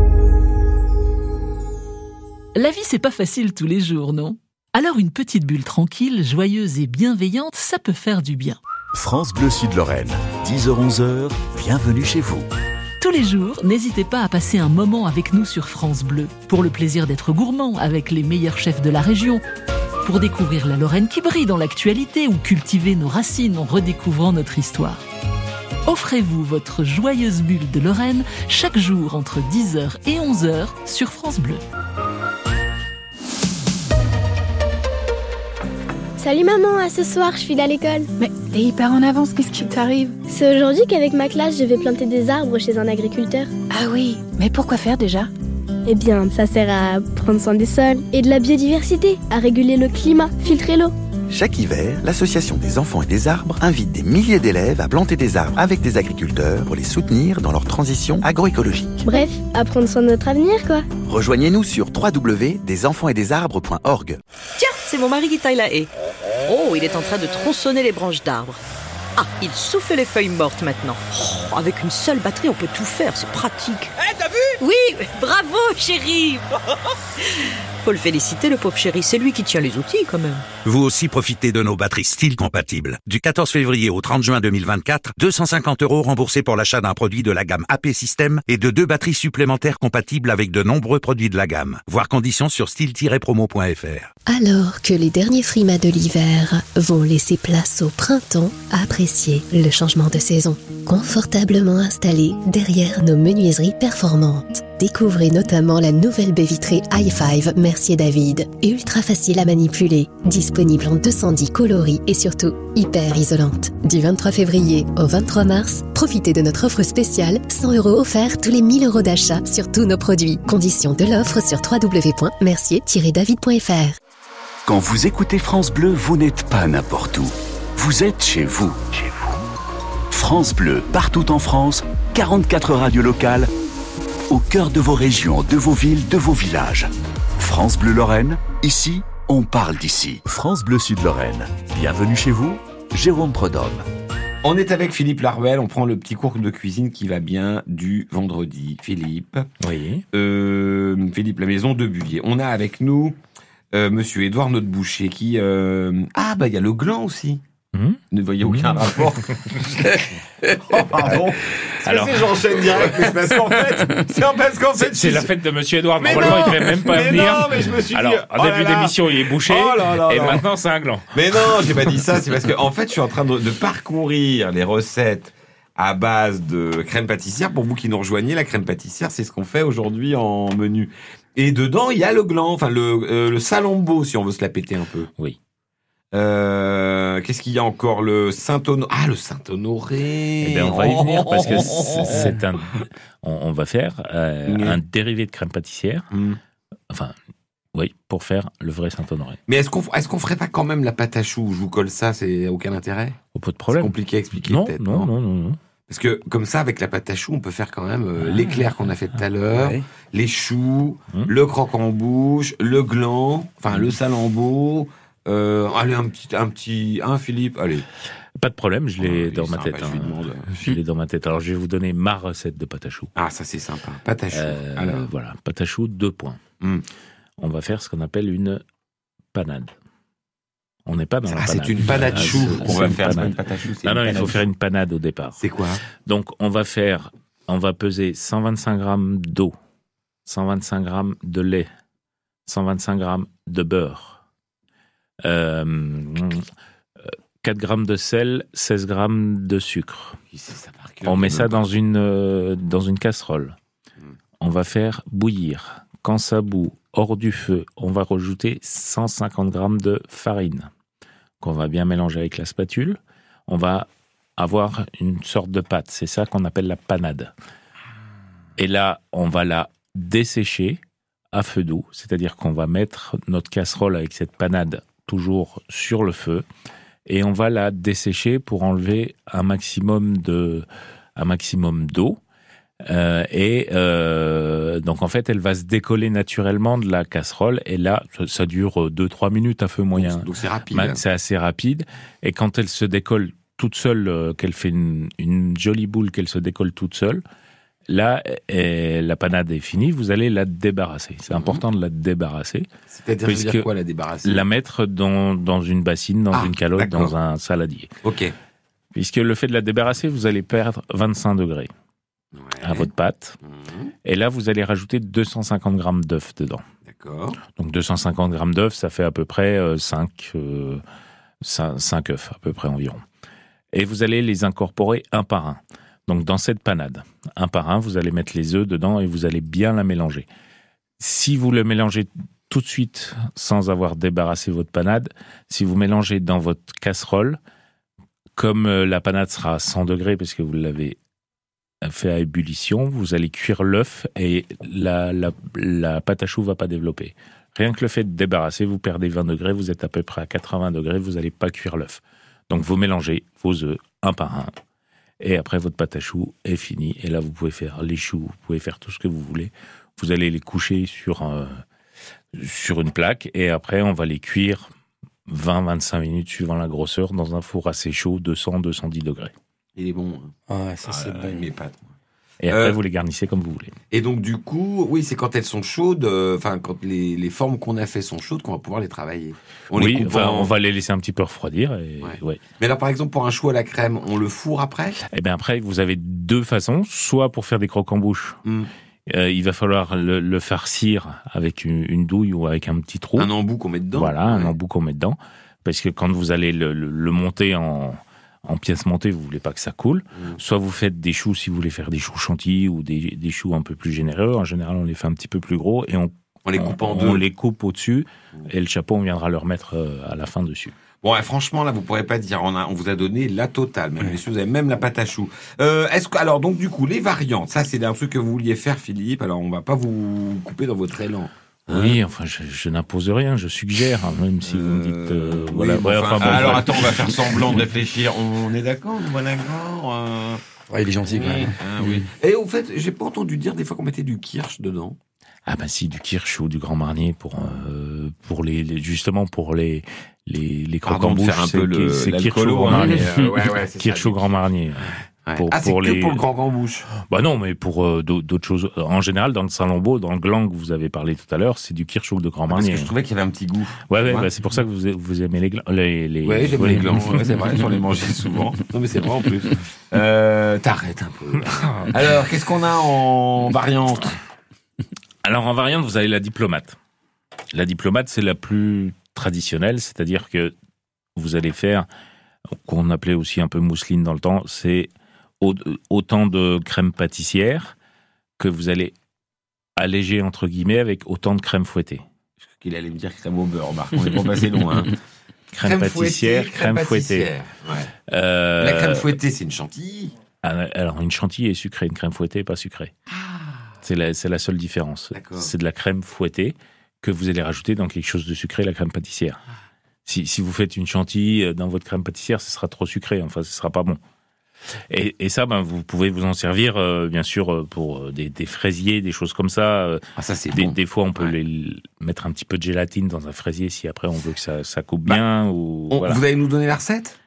La vie, c'est pas facile tous les jours, non? Alors une petite bulle tranquille, joyeuse et bienveillante, ça peut faire du bien. France Bleu Sud Lorraine, 10h-11h, bienvenue chez vous. Tous les jours, n'hésitez pas à passer un moment avec nous sur France Bleu, pour le plaisir d'être gourmand avec les meilleurs chefs de la région, pour découvrir la Lorraine qui brille dans l'actualité ou cultiver nos racines en redécouvrant notre histoire. Offrez-vous votre joyeuse bulle de Lorraine chaque jour entre 10h et 11h sur France Bleu. Salut maman, à ce soir, je file à l'école. Mais t'es hyper en avance, qu'est-ce qui t'arrive? C'est aujourd'hui qu'avec ma classe, je vais planter des arbres chez un agriculteur. Ah oui, mais pourquoi faire déjà? Eh bien, ça sert à prendre soin des sols et de la biodiversité, à réguler le climat, filtrer l'eau. Chaque hiver, l'Association des enfants et des arbres invite des milliers d'élèves à planter des arbres avec des agriculteurs pour les soutenir dans leur transition agroécologique. Bref, à prendre soin de notre avenir, quoi. Rejoignez-nous sur www.desenfantsետdesarbres.org. Tiens, c'est mon mari qui taille la haie. Oh, il est en train de tronçonner les branches d'arbres. Ah, il souffle les feuilles mortes maintenant. Oh, avec une seule batterie, on peut tout faire, c'est pratique. Eh, t'as vu? Oui, bravo, chéri (laughs) Faut le féliciter, le pauvre chéri, c'est lui qui tient les outils quand même. Vous aussi profitez de nos batteries style compatibles. Du 14 février au 30 juin 2024, 250 euros remboursés pour l'achat d'un produit de la gamme AP System et de deux batteries supplémentaires compatibles avec de nombreux produits de la gamme. Voir conditions sur style-promo.fr. Alors que les derniers frimas de l'hiver vont laisser place au printemps, appréciez le changement de saison. Confortablement installé derrière nos menuiseries performantes. Découvrez notamment la nouvelle baie vitrée i5 Mercier David. Ultra facile à manipuler, disponible en 210 coloris et surtout hyper isolante. Du 23 février au 23 mars, profitez de notre offre spéciale 100 euros offerts tous les 1000 euros d'achat sur tous nos produits. Conditions de l'offre sur www.mercier-david.fr. Quand vous écoutez France Bleu, vous n'êtes pas n'importe où. Vous êtes chez vous. Chez vous. France Bleu, partout en France, 44 radios locales, au cœur de vos régions, de vos villes, de vos villages. France Bleu Lorraine, ici, on parle d'ici. France Bleu Sud Lorraine, bienvenue chez vous, Jérôme Prodhomme. On est avec Philippe Laruelle, on prend le petit cours de cuisine qui va bien du vendredi. Philippe. Oui. Euh, Philippe, la maison de Buvier. On a avec nous euh, Monsieur Édouard notre boucher qui... euh, Ah, bah il y a le gland aussi. Hmm Ne voyez aucun rapport. (laughs) oh, pardon. Alors- j'enchaîne direct, mais c'est parce qu'en fait, c'est parce qu'en fait, C'est je la fête de Monsieur Edouard. Mais Normalement, non, il devait même pas mais venir. non, mais je me suis dit, Alors, en oh début d'émission, il est bouché. Oh là là et là. maintenant, c'est un gland. Mais non, (laughs) j'ai pas dit ça. C'est parce que en fait, je suis en train de, de parcourir les recettes à base de crème pâtissière. Pour vous qui nous rejoignez, la crème pâtissière, c'est ce qu'on fait aujourd'hui en menu. Et dedans, il y a le gland, enfin le, euh, le salambo, si on veut se la péter un peu. Oui. Euh, Qu'est-ce qu'il y a encore? Le Saint-Honoré. Ah, le Saint-Honoré. Eh ben, on va y venir parce que Oh. c'est (laughs) c'est un. On, on va faire euh, un dérivé de crème pâtissière. Hmm. Enfin, oui, pour faire le vrai Saint-Honoré. Mais est-ce qu'on qu'on ferait pas quand même la pâte à choux? Je vous colle ça, c'est aucun intérêt? Au pot de C'est problème. compliqué à expliquer Non, peut-être. non, non, non, non. Parce que comme ça, avec la pâte à choux, on peut faire quand même euh, l'éclair qu'on a fait tout à l'heure, Ouais. les choux, Hum. le croque en bouche, le gland, enfin le salambeau. Euh, allez, un petit, un petit, un Philippe, allez. Pas de problème, je l'ai Oh, dans ma sympa, tête. je hein. demande. Je l'ai dans ma tête. Alors, je vais vous donner ma recette de pâte à choux. Ah, ça c'est sympa. Pâte à choux. Euh, Alors, voilà, pâte à choux, deux points. Hum. On va faire ce qu'on appelle une panade. On n'est pas dans Ah, la c'est panade. une panade Ah, chou c'est- qu'on c'est va faire. C'est panade. une pâte à choux, c'est Non, non, il panade faut faire une panade au départ. C'est quoi? Donc, on va faire, on va peser 125 grammes d'eau, 125 grammes de lait, 125 grammes de beurre, 4 grammes de sel, 16 grammes de sucre. Qui sait ça par cœur On met ça dans une, euh, dans une casserole. Hmm. On va faire bouillir. Quand ça bout, hors du feu, on va rajouter 150 grammes de farine qu'on va bien mélanger avec la spatule. On va avoir une sorte de pâte. C'est ça qu'on appelle la panade. Et là, on va la dessécher à feu doux. C'est-à-dire qu'on va mettre notre casserole avec cette panade toujours sur le feu. Et on va la dessécher pour enlever un maximum de un maximum d'eau. Euh, et euh, donc en fait elle va se décoller naturellement de la casserole. Et là ça, dure 2-3 minutes à feu moyen. Donc c'est rapide. Ma- c'est assez rapide. Et quand elle se décolle toute seule euh, qu'elle fait une, une jolie boule qu'elle se décolle toute seule là eh, la panade est finie vous allez la débarrasser c'est important de la débarrasser C'est-à-dire, quoi la débarrasser? la mettre dans, dans une bassine, dans Ah, une calotte, dans un saladier. Ok. Puisque le fait de la débarrasser, vous allez perdre 25 degrés Ouais. à votre pâte. Mhm. Et là, vous allez rajouter 250 grammes d'œufs dedans. D'accord. Donc 250 grammes d'œufs, ça fait à peu près euh, 5, euh, 5, 5 œufs, à peu près environ. Et vous allez les incorporer un par un. Donc dans cette panade, un par un, vous allez mettre les œufs dedans et vous allez bien la mélanger. Si vous le mélangez tout de suite sans avoir débarrassé votre panade, si vous mélangez dans votre casserole, comme euh, la panade sera à 100 degrés parce que vous l'avez fait à ébullition, vous allez cuire l'œuf et la, la, pâte à choux va pas développer. Rien que le fait de débarrasser, vous perdez 20 degrés, vous êtes à peu près à 80 degrés, vous n'allez pas cuire l'œuf. Donc vous mélangez vos œufs un par un. Et après, votre pâte à choux est finie. Et là, vous pouvez faire les choux, vous pouvez faire tout ce que vous voulez. Vous allez les coucher sur, euh, sur une plaque. Et après, on va les cuire 20-25 minutes suivant la grosseur dans un four assez chaud, 200-210 degrés. Il est bon. hein. Ouais, ça c'est Ah, bon. mes pâtes. moi. Et après, Euh, vous les garnissez comme vous voulez. Et donc du coup, oui, c'est quand elles sont chaudes, euh, enfin quand les, les formes qu'on a fait sont chaudes, qu'on va pouvoir les travailler. On les oui, enfin, en- on va les laisser un petit peu refroidir. Et, Ouais. ouais. Mais alors par exemple pour un chou à la crème, on le fourre après? Et bien après, vous avez deux façons. Soit pour faire des croques en bouche, Hmm. euh, il va falloir le, le farcir avec une, une douille ou avec un petit trou. Un embout qu'on met dedans. Voilà, un embout qu'on met dedans. Parce que quand vous allez le, le- le monter en, en pièces montées, vous voulez pas que ça coule. Mm. Soit vous faites des choux si vous voulez faire des choux chantilly ou des, des choux un peu plus généreux. En général, on les fait un petit peu plus gros et on, On les coupe en on deux. Mm. les coupe au-dessus et le chapeau, on viendra le remettre euh, à la fin dessus. Bon, ouais, franchement, là, vous pourrez pas dire, on, a, on vous a donné la totale, même messieurs, vous avez même la pâte à choux. Euh, est-ce que, alors, donc, du coup, les variantes, ça, c'est un truc que vous vouliez faire, Philippe, alors on va pas vous couper dans votre élan. Oui, enfin, je, je n'impose rien, je suggère, hein, même si vous me dites, euh, voilà. Oui, bon, ouais, enfin, enfin, bon, alors voilà. attends, on va faire semblant de (laughs) réfléchir. On est d'accord On est d'accord euh, Ouais, il est gentil quand oui, même. ah, oui. Et au fait, j'ai pas entendu dire des fois qu'on mettait du kirsch dedans. Ah ben si, du kirsch ou du grand marnier pour euh, pour les, les- justement pour les les les de bouche, faire un c'est peu le- c'est kirsch au grand hein, marnier. euh, ouais, ouais, c'est (laughs) kirsch au grand marnier. Pour, ah, c'est pour que pour le grand grand bouche. Bah non, mais pour euh, d'au- d'autres choses. En général, dans le Saint-Lombeau, dans le gland que vous avez parlé tout à l'heure, c'est du kirsch ou de grand Parce marnier. que je trouvais qu'il y avait un petit goût. Ouais, ouais, Ouais. bah, c'est pour ça que vous, vous aimez les glands. Les, les... Ouais, j'aime les glands, ouais, c'est vrai, j'en ai mangé souvent. (laughs) Non, mais c'est vrai en plus. Euh, T'arrêtes un peu. (laughs) Alors, qu'est-ce qu'on a en variante? Alors en variante, vous avez la diplomate. La diplomate, c'est la plus traditionnelle, c'est-à-dire que vous allez faire, qu'on appelait aussi un peu mousseline dans le temps, c'est autant de crème pâtissière que vous allez alléger entre guillemets avec autant de crème fouettée. Qu'il allait me dire crème au beurre, Marc. On est pas passé loin. Hein. (laughs) Crème, pâtissière, fouettée, crème, fouettée. pâtissière, ouais. Euh, La crème fouettée, c'est une chantilly. Ah, Alors, une chantilly est sucrée, une crème fouettée est pas sucrée. C'est la, c'est la seule différence. C'est de la crème fouettée que vous allez rajouter dans quelque chose de sucré, la crème pâtissière. Si, si vous faites une chantilly euh, dans votre crème pâtissière, ce sera trop sucré, enfin, ce sera pas bon. Et, et ça, ben, vous pouvez vous en servir, euh, bien sûr, euh, pour euh, des, des fraisiers, des choses comme ça. Ah, ça, c'est des, bon. des fois, on peut les, mettre un petit peu de gélatine dans un fraisier si après on veut que ça, ça coupe bien. ou, On- voilà. Vous allez nous donner la recette?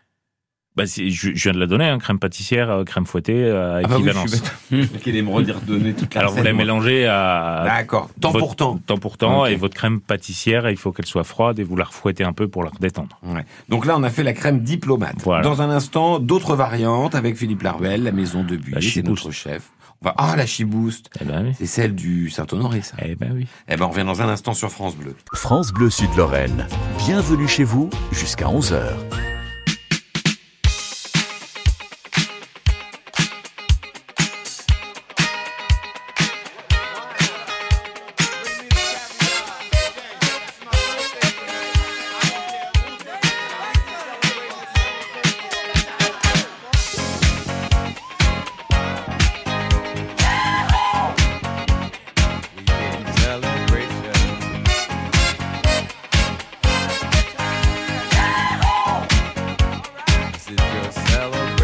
Bah, je, je viens de la donner, hein, crème pâtissière, euh, crème fouettée, euh, à Ah bah oui, équivalence. je suis bête. (laughs) Qu'il allait me redire donner toute la Alors vous la mélangez à D'accord. Temps votre- pour temps. temps pour temps et votre crème pâtissière, il faut qu'elle soit froide et vous la refouettez un peu pour la redétendre. Ouais. Donc là, on a fait la crème diplomate. Voilà. Dans un instant, d'autres variantes avec Philippe Larvel, la maison de Buis, c'est notre chef. On va... Ah, la chibouste. Eh ben oui. C'est celle du Saint-Honoré, ça. Eh ben oui. Eh ben, on revient dans un instant sur France Bleu. France Bleu Sud-Lorraine. Bienvenue chez vous jusqu'à 11h. celebrate.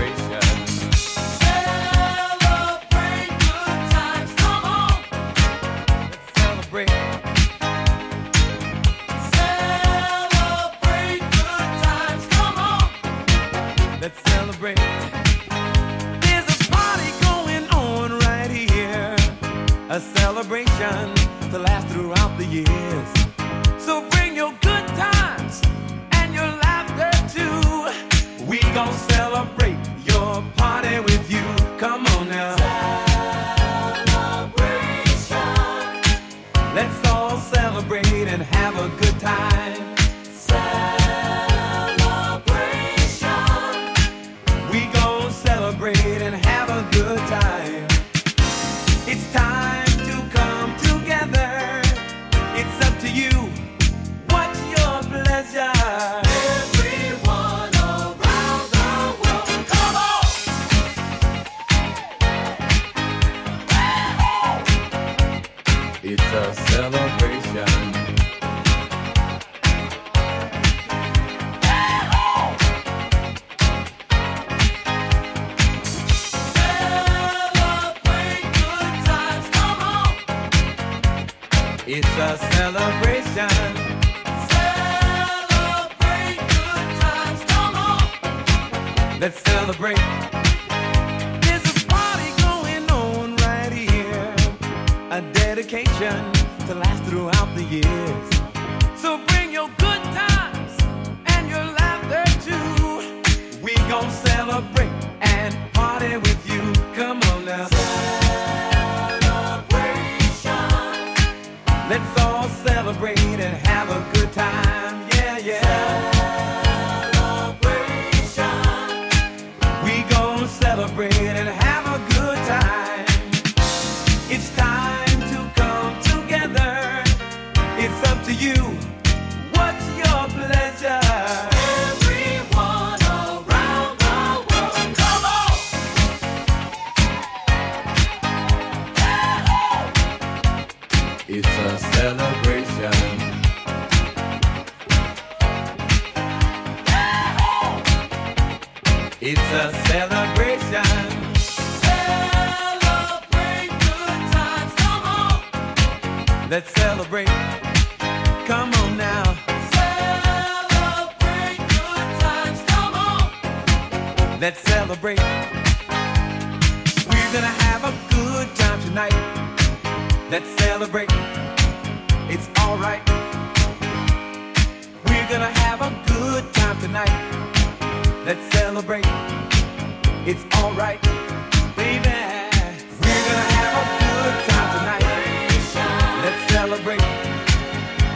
Dedication to last throughout the years. So bring your good times and your laughter too. We gon' celebrate and party with you. Come on now. Celebration. Let's all celebrate and have a good time.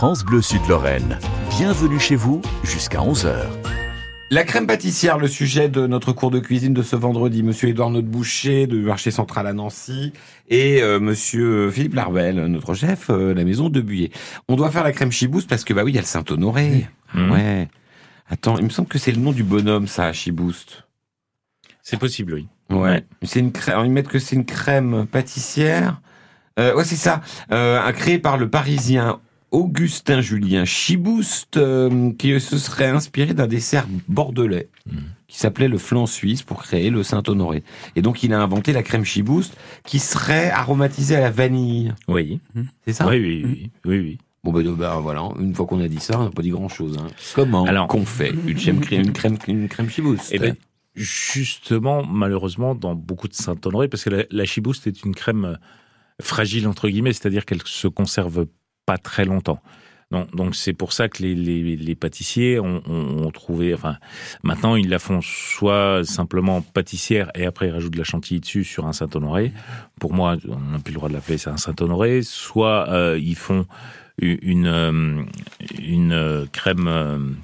France Bleu Sud-Lorraine. Bienvenue chez vous jusqu'à 11h. La crème pâtissière, le sujet de notre cours de cuisine de ce vendredi. Monsieur Édouard Boucher du marché central à Nancy et euh, Monsieur Philippe Larbel, notre chef, euh, la maison de Buyer. On doit faire la crème chibouste parce que bah oui, il y a le Saint-Honoré. Ouais. Attends, il me semble que c'est le nom du bonhomme, ça, chibouste. C'est possible, oui. Ouais. C'est une crème. Ils mettent que c'est une crème pâtissière. Euh, ouais, c'est ça. Euh, créé par le Parisien Augustin Julien Chibouste, euh, qui se serait inspiré d'un dessert bordelais qui s'appelait le flan suisse pour créer le Saint-Honoré. Et donc, il a inventé la crème Chibouste qui serait aromatisée à la vanille. Oui. C'est ça? Oui, oui, oui, oui, oui. Bon, ben, ben, voilà. Une fois qu'on a dit ça, on n'a pas dit grand-chose. Hein. Comment Alors- qu'on fait une crème, une crème, une crème Chibouste? Eh ben, justement, malheureusement, dans beaucoup de Saint-Honoré, parce que la, la chibouste est une crème euh, fragile, entre guillemets, c'est-à-dire qu'elle se conserve pas très longtemps. Donc, c'est pour ça que les, les, les pâtissiers ont, ont- ont trouvé. Enfin, maintenant ils la font soit simplement pâtissière et après ils rajoutent de la chantilly dessus sur un Saint-Honoré. Pour moi, on n'a plus le droit de l'appeler c'est un Saint-Honoré. Soit euh, ils font une euh, une euh, crème,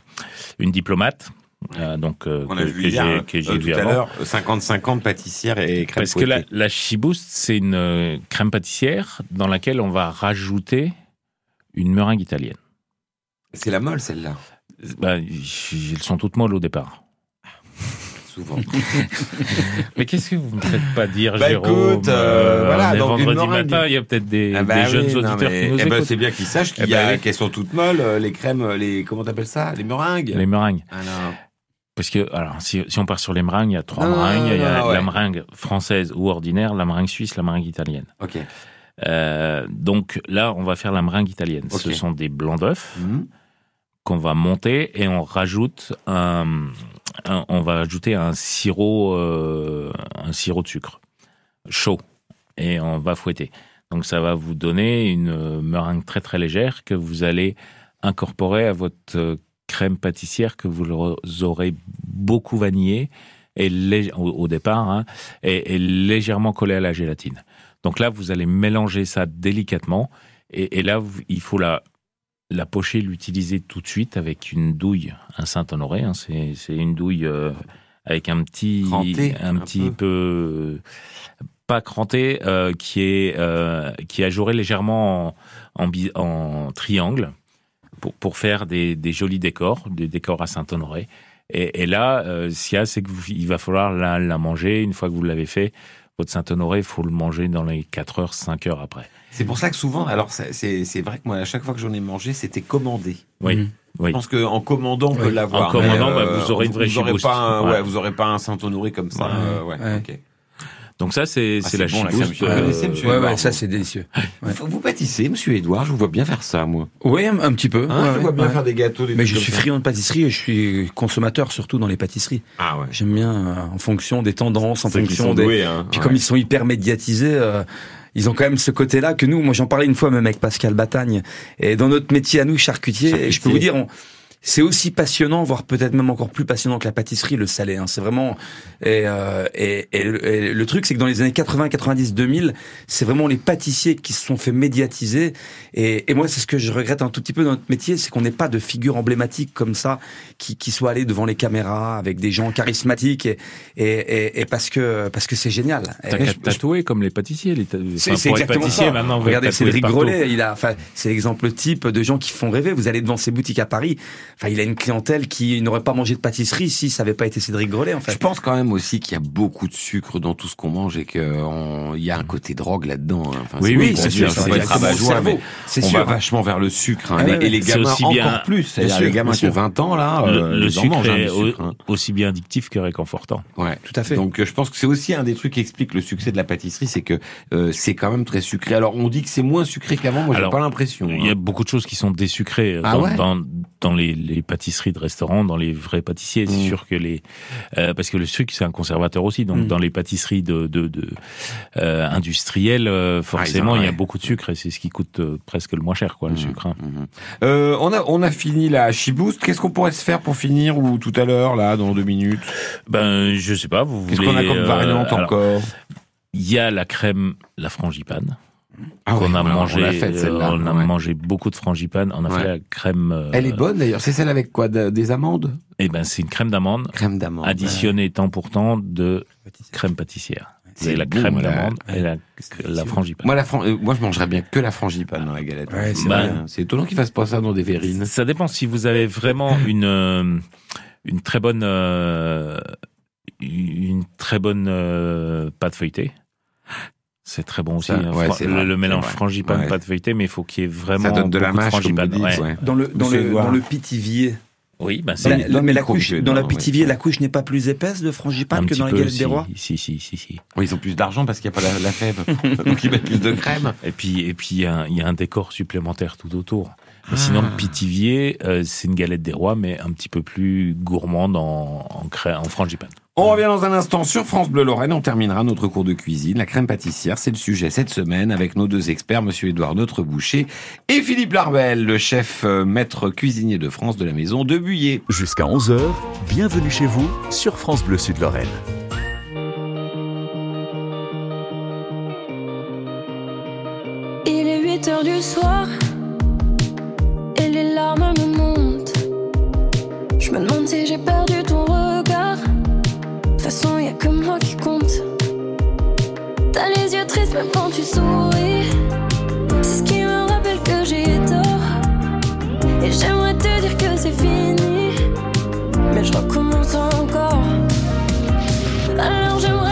une diplomate. euh, donc euh, On a que, vu que hier, euh, tout à l'heure, 50-50 pâtissière et crème Parce que la, la chibouste, c'est une crème pâtissière dans laquelle on va rajouter une meringue italienne. C'est la molle, celle-là. J- elles sont toutes molles au départ. Souvent. (laughs) Mais qu'est-ce que vous ne me faites pas dire, Bah, Jérôme écoute, euh, euh, voilà, donc vendredi meringue. matin, il y a peut-être des, Ah bah des jeunes non, auditeurs mais- qui nous eh ben, c'est bien qu'ils sachent Eh ben oui. qu'elles sont toutes molles, euh, les crèmes, les comment t'appelles ça, les meringues? Les meringues. Alors. Parce que, alors, si, si on part sur les meringues, il y a trois Non, meringues. non, il y a ouais. la meringue française ou ordinaire, la meringue suisse, la meringue italienne. Ok. Euh, donc là, on va faire la meringue italienne. Ce sont des blancs d'œufs Mhm. qu'on va monter et on rajoute un, un- on va ajouter un sirop, euh, un sirop de sucre chaud et on va fouetter. Donc ça va vous donner une meringue très très légère que vous allez incorporer à votre crème pâtissière que vous aurez beaucoup vanillée et au départ hein, et, et légèrement collée à la gélatine. Donc là, vous allez mélanger ça délicatement et, et là, il faut la la pocher, l'utiliser tout de suite avec une douille, un Saint-Honoré. hein, c'est une douille euh, avec un petit, un un petit peu, pas cranté, euh, qui est euh, qui est ajouré légèrement en, en, bi- en triangle pour pour faire des, des jolis décors, des décors à Saint-Honoré. Et, et là, euh, ce qu'il y a, c'est qu'il va falloir la, la manger une fois que vous l'avez fait. Votre Saint-Honoré, il faut le manger dans les 4 heures, 5 heures après. C'est pour ça que souvent, alors c'est- vrai que moi, à chaque fois que j'en ai mangé, c'était commandé. Oui. Mhm. Oui. Je pense qu'en commandant, on peut Oui. l'avoir. En commandant, mais, bah, vous aurez une vraie vous aurez pas un, Ouais. ouais, vous aurez pas un Saint-Honoré comme ça. Ouais. euh, ouais, Ouais. ok. Donc ça, c'est Ah, c'est la bon, la chibouste. Vous connaissez, monsieur Ouais, ouais, ça c'est délicieux. Ouais. Vous, vous pâtissez, monsieur Edouard, je vous vois bien faire ça, moi. Oui, un, un petit peu. Hein, ouais, je vois bien ouais. faire des gâteaux, des Mais je suis friand de pâtisserie et je suis consommateur surtout dans les pâtisseries. Ah ouais. J'aime bien euh, en fonction des tendances, en fonction des. doués, hein. Puis Ouais. comme ils sont hyper médiatisés. euh, ils ont quand même ce côté-là que nous, moi j'en parlais une fois même avec Pascal Batagne, et dans notre métier à nous, charcutier, et je peux vous dire, on- c'est aussi passionnant, voire peut-être même encore plus passionnant que la pâtisserie, le salé. Hein. C'est vraiment et, euh, et, et le, et le truc, c'est que dans les années 80, 90, 2000, c'est vraiment les pâtissiers qui se sont fait médiatiser. Et, et moi, c'est ce que je regrette un tout petit peu dans notre métier, c'est qu'on n'ait pas de figure emblématique comme ça qui, qui soit allé devant les caméras avec des gens charismatiques et, et, parce que parce que c'est génial. T'as qu'à tatouer comme les pâtissiers. Les c'est enfin, exactement pâtissier, ça. maintenant, Regardez Cédric. Grolet, il a, enfin, c'est l'exemple type de gens qui font rêver. Vous allez devant ses boutiques à Paris. Enfin, il a une clientèle qui n'aurait pas mangé de pâtisserie si ça n'avait pas été Cédric Grolet, en fait. Je pense quand même aussi qu'il y a beaucoup de sucre dans tout ce qu'on mange et qu'il y a un côté drogue là-dedans. hein. Enfin, Oui, c'est oui, c'est sûr, c'est on sûr. va vachement vers le sucre. hein. Ah Et et les C'est gamins aussi encore bien- plus. Bien sûr, les gamins qui ont sûr. 20 ans, là, le, euh, le ils en sucre mangent hein, est sucre. hein. aussi bien addictif que réconfortant. Ouais. Tout à fait. Donc euh, je pense que c'est aussi un des trucs qui explique le succès de la pâtisserie, c'est que euh, c'est quand même très sucré. Alors on dit que c'est moins sucré qu'avant, moi j'ai pas l'impression. Il y a hein. beaucoup de choses qui sont désucrées Ah dans, ouais dans, dans les, les pâtisseries de restaurants, dans les vrais pâtissiers. C'est Mm. sûr que les euh, parce que le sucre c'est un conservateur aussi. Donc Mm. dans les pâtisseries de, de, de euh, industrielles, euh, forcément Ah, en- il y a ouais. beaucoup de sucre et c'est ce qui coûte presque le moins cher, quoi, le sucre. hein. Euh, on a on a fini la chibouste. Qu'est-ce qu'on pourrait se faire pour finir ou tout à l'heure là dans deux minutes? Ben je sais pas. Vous Qu'est-ce qu'on a comme variante alors, encore? Il y a la crème, la frangipane. Ah qu'on ouais, a on l'a- mangé, on euh, a ouais. mangé beaucoup de frangipane. On a Ouais. fait la crème. euh, Elle est bonne d'ailleurs. C'est celle avec quoi de- Des amandes? Eh ben, c'est une crème d'amande. Crème d'amande. Additionnée temps pour temps de crème pâtissière. C'est la bon, crème d'amande et la, la frangipane. Moi, la fran- euh, moi, je mangerais bien que la frangipane dans la galette. Ouais, c'est. C'est étonnant qu'ils fassent pas ça dans des verrines. Ça dépend si vous avez vraiment (laughs) une euh, une très bonne euh, une très bonne euh, pâte feuilletée. C'est très bon aussi. Ça, hein. ouais, Fra- c'est le, vrai, le c'est mélange frangipane Ouais. pâte feuilletée, mais il faut qu'il y ait vraiment Ça donne de la mâche, frangipane. dites, Ouais. Dans le, dans le, Edouard. dans le pitivier. Oui, ben c'est la- mais la couche, dans la pitivier, la couche n'est pas plus épaisse de frangipane un que dans la galette si, des rois Si, si, si, si. Oui, ils ont plus d'argent parce qu'il n'y a pas la, la fève. (laughs) Donc ils mettent plus de crème. Et puis, et puis il y, a un- il y a un décor supplémentaire tout autour. Mais Ah. sinon, le pitivier, euh, c'est une galette des rois, mais un petit peu plus gourmande en, en, cré- en frangipane. On revient dans un instant sur France Bleu Lorraine. On terminera notre cours de cuisine. La crème pâtissière, c'est le sujet cette semaine avec nos deux experts, Monsieur Édouard Notre Boucher et Philippe Larbel, le chef euh, maître cuisinier de France de la maison de Buyer. Jusqu'à 11h, bienvenue chez vous sur France Bleu Sud Lorraine. Il est 8 heures du soir et les larmes me montent. Je me demande si j'ai perdu toute façon, y a que moi qui compte. T'as les yeux tristes même quand tu souris. C'est ce qui me rappelle que j'ai tort. Et j'aimerais te dire que c'est fini. Mais je recommence encore. Alors j'aimerais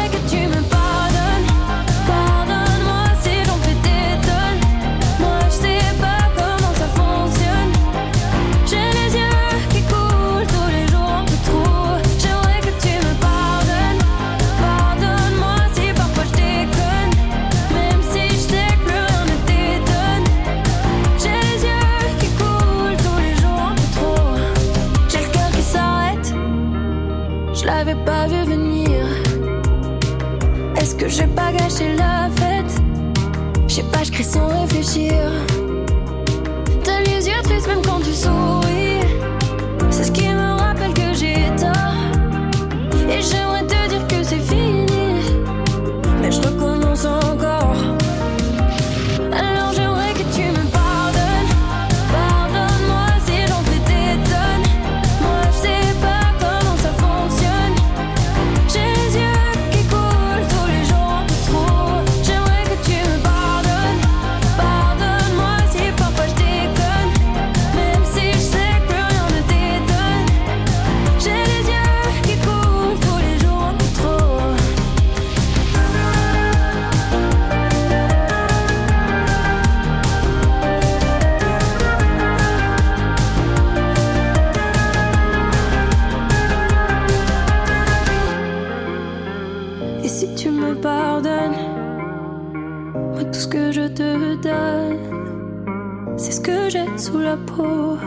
sous la peau.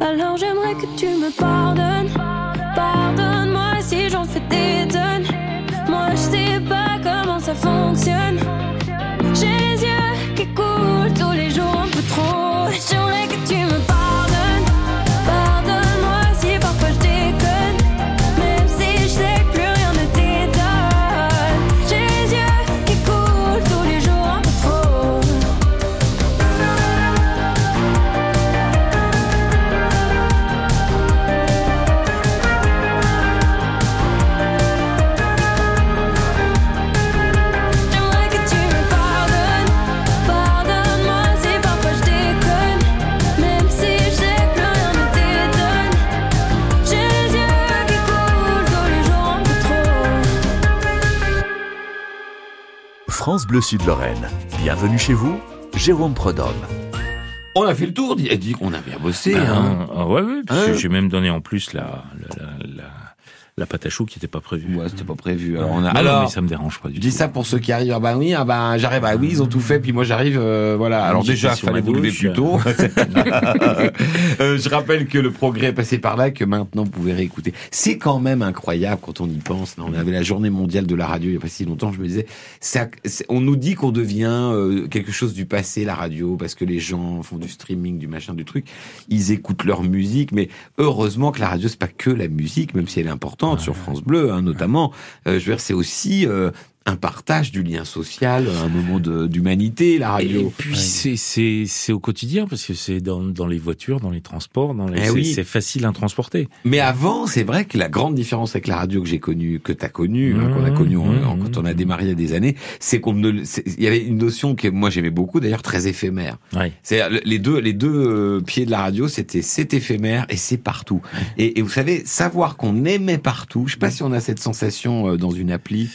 Alors j'aimerais que tu me pardonnes. Pardonne-moi si j'en fais des tonnes. Moi je sais pas comment ça fonctionne. France Bleu Sud-Lorraine. Bienvenue chez vous, Jérôme Prodhomme. On a fait le tour, dit, dit qu'on a bien bossé. Ben, hein. ah ouais, ouais, puis Hein j'ai même donné en plus la, la, la, pâte à choux qui n'était pas prévue. Ouais, c'était pas prévu. Alors, on a- Alors, mais ça me dérange pas du Je tout. dis ça pour ceux qui arrivent. Ah bah oui, ah bah j'arrive. Ah oui, ils ont tout fait. Puis moi j'arrive. euh, voilà. Alors déjà, fallait vous lever plus tôt. (laughs) (laughs) Euh, je rappelle que le progrès est passé par là, que maintenant vous pouvez réécouter. C'est quand même incroyable quand on y pense. On avait la journée mondiale de la radio il y a pas si longtemps. Je me disais, ça, on nous dit qu'on devient euh, quelque chose du passé, la radio, parce que les gens font du streaming, du machin, du truc. Ils écoutent leur musique, mais heureusement que la radio c'est pas que la musique, même si elle est importante sur France Bleu, hein, notamment. Euh, je veux dire, c'est aussi euh, un partage du lien social, un moment d'humanité, la radio. Et puis c'est c'est c'est au quotidien parce que c'est dans dans les voitures, dans les transports, dans les Eh c'est oui. c'est facile à transporter. Mais avant, c'est vrai que la grande différence avec la radio que j'ai connue, que t'as connue, hein, qu'on a connue en- en- quand on a démarré il y a des années, c'est qu'on ne, il y avait une notion que moi j'aimais beaucoup, d'ailleurs très éphémère. Ouais. C'est les deux, les deux euh, pieds de la radio, c'était c'est éphémère et c'est partout. Et, et vous savez, savoir qu'on aimait partout. Je sais pas si on a cette sensation euh, dans une appli.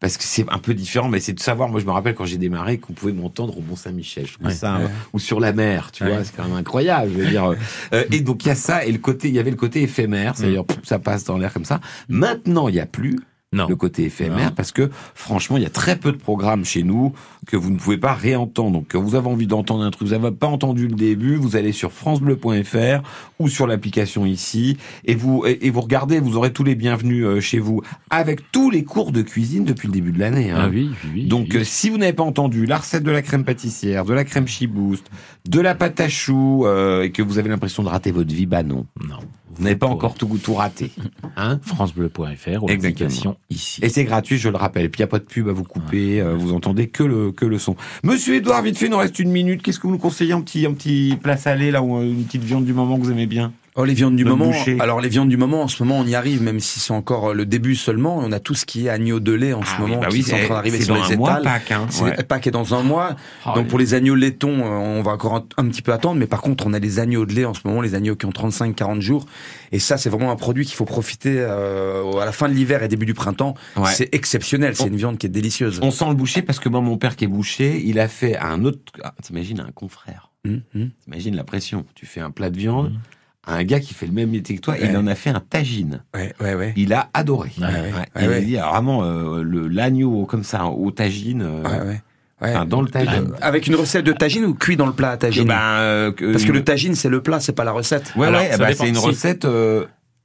Parce que c'est un peu différent, mais c'est de savoir. Moi, je me rappelle quand j'ai démarré qu'on pouvait m'entendre au Mont Saint-Michel. Je trouvais Ouais. ça, Ouais. euh, ou sur la mer, tu Ouais. vois, c'est quand même incroyable. Je veux dire. Euh, et donc il y a ça et le côté, il y avait le côté éphémère, c'est-à-dire pff, ça passe dans l'air comme ça. Maintenant, il y a plus. Le côté éphémère, Non. parce que franchement, il y a très peu de programmes chez nous que vous ne pouvez pas réentendre. Donc, quand vous avez envie d'entendre un truc, vous n'avez pas entendu le début, vous allez sur francebleu.fr ou sur l'application ici et vous et, et vous regardez, vous aurez tous les bienvenus euh, chez vous avec tous les cours de cuisine depuis le début de l'année. hein. Ah oui, oui, oui, Donc, euh, si vous n'avez pas entendu la recette de la crème pâtissière, de la crème chiboost, de la pâte à choux, euh, et que vous avez l'impression de rater votre vie, bah non. Non. Vous n'avez pas encore tout, tout raté. Hein francebleu.fr ou l'application ici. Et c'est gratuit, je le rappelle. Puis il n'y a pas de pub à vous couper, euh, vous entendez que le, que le son. Monsieur Edouard, vite fait, il nous reste une minute. Qu'est-ce que vous nous conseillez un petit, un petit plat salé, là, ou euh, une petite viande du moment que vous aimez bien? Oh, les viandes du moment. boucher. Alors, les viandes du moment, en ce moment, on y arrive, même si c'est encore euh, le début seulement. On a tout ce qui est agneau de lait en ce Ah oui, moment, bah qui oui, est en c'est- train d'arriver c'est sur dans les un mois, étals. Pâques, hein, C'est- ouais. Pâques est dans un mois. Ah Donc, oui. pour les agneaux laitons, euh, on va encore un, un petit peu attendre. Mais par contre, on a les agneaux de lait en ce moment, les agneaux qui ont 35-40 jours. Et ça, c'est vraiment un produit qu'il faut profiter euh, à la fin de l'hiver et début du printemps. Ouais. C'est exceptionnel. C'est une viande qui est délicieuse. On sent le boucher parce que moi, mon père qui est boucher, il a fait à un autre. ah, T'imagines un confrère. Hum, hum. T'imagines la pression. Tu fais un plat de viande. à Un gars qui fait le même métier que toi, Ouais. il en a fait un tagine. Ouais, ouais, ouais. Il a adoré. Il a dit vraiment euh, le l'agneau comme ça au tagine. euh, enfin, dans le tagine. Avec une recette de tagine ou cuit dans le plat à tagine Ben, euh, Parce que le tagine, c'est le plat, c'est pas la recette. Ouais, Alors, ouais, ça bah, dépend. c'est une recette.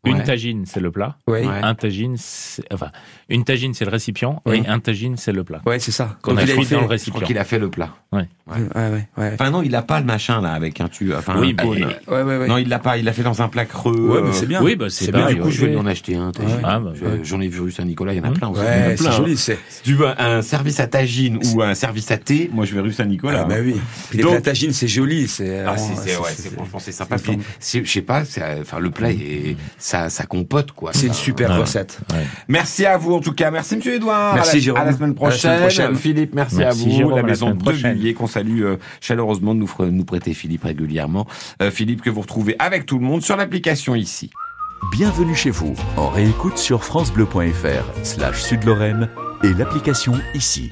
Euh, Une ouais. tagine, c'est le plat. Ouais. Ouais. Un tagine, c'est, enfin, une tagine, c'est le récipient, Oui. et un tagine, c'est le plat. Ouais, c'est ça. Qu'on Donc, a il fait- dans le Je crois récipient. qu'il a fait le plat. Ouais. Ouais, ouais, ouais. Enfin non, il a pas le machin là avec un tu, enfin Oui, un. Ouais, ouais, ouais. Non, il l'a pas. Il l'a fait dans un plat creux. Ouais, mais euh, c'est bien. Oui, bah, c'est C'est bien. Du coup, ouais. je vais lui en acheter un. tagine. Ah, bah, Je- ouais. J'en ai vu rue Saint-Nicolas, il y en a plein. en a Ouais, c'est plein. joli, c'est. Si tu veux un service à tagine ou un service à thé, moi je vais rue Saint-Nicolas. Ah, bah oui. Puis les tagine, c'est joli, c'est. Ah, c'est, c'est, ouais, c'est, franchement, c'est sympa. C'est- je sais pas, c'est, euh, enfin, le plat est, ça, ça compote, quoi. C'est une super Ouais. recette. Merci à vous, en tout cas. Merci, monsieur Edouard. Merci, à la, Jérôme. À la semaine À la semaine prochaine. Philippe, merci, Merci, à vous. Jérôme, la maison de. Villiers qu'on salue euh, chaleureusement de nous, fera- nous prêter Philippe régulièrement. Euh, Philippe que vous retrouvez avec tout le monde sur l'application ici. Bienvenue chez vous, en réécoute sur francebleu.fr slash sud-lorraine et l'application ici.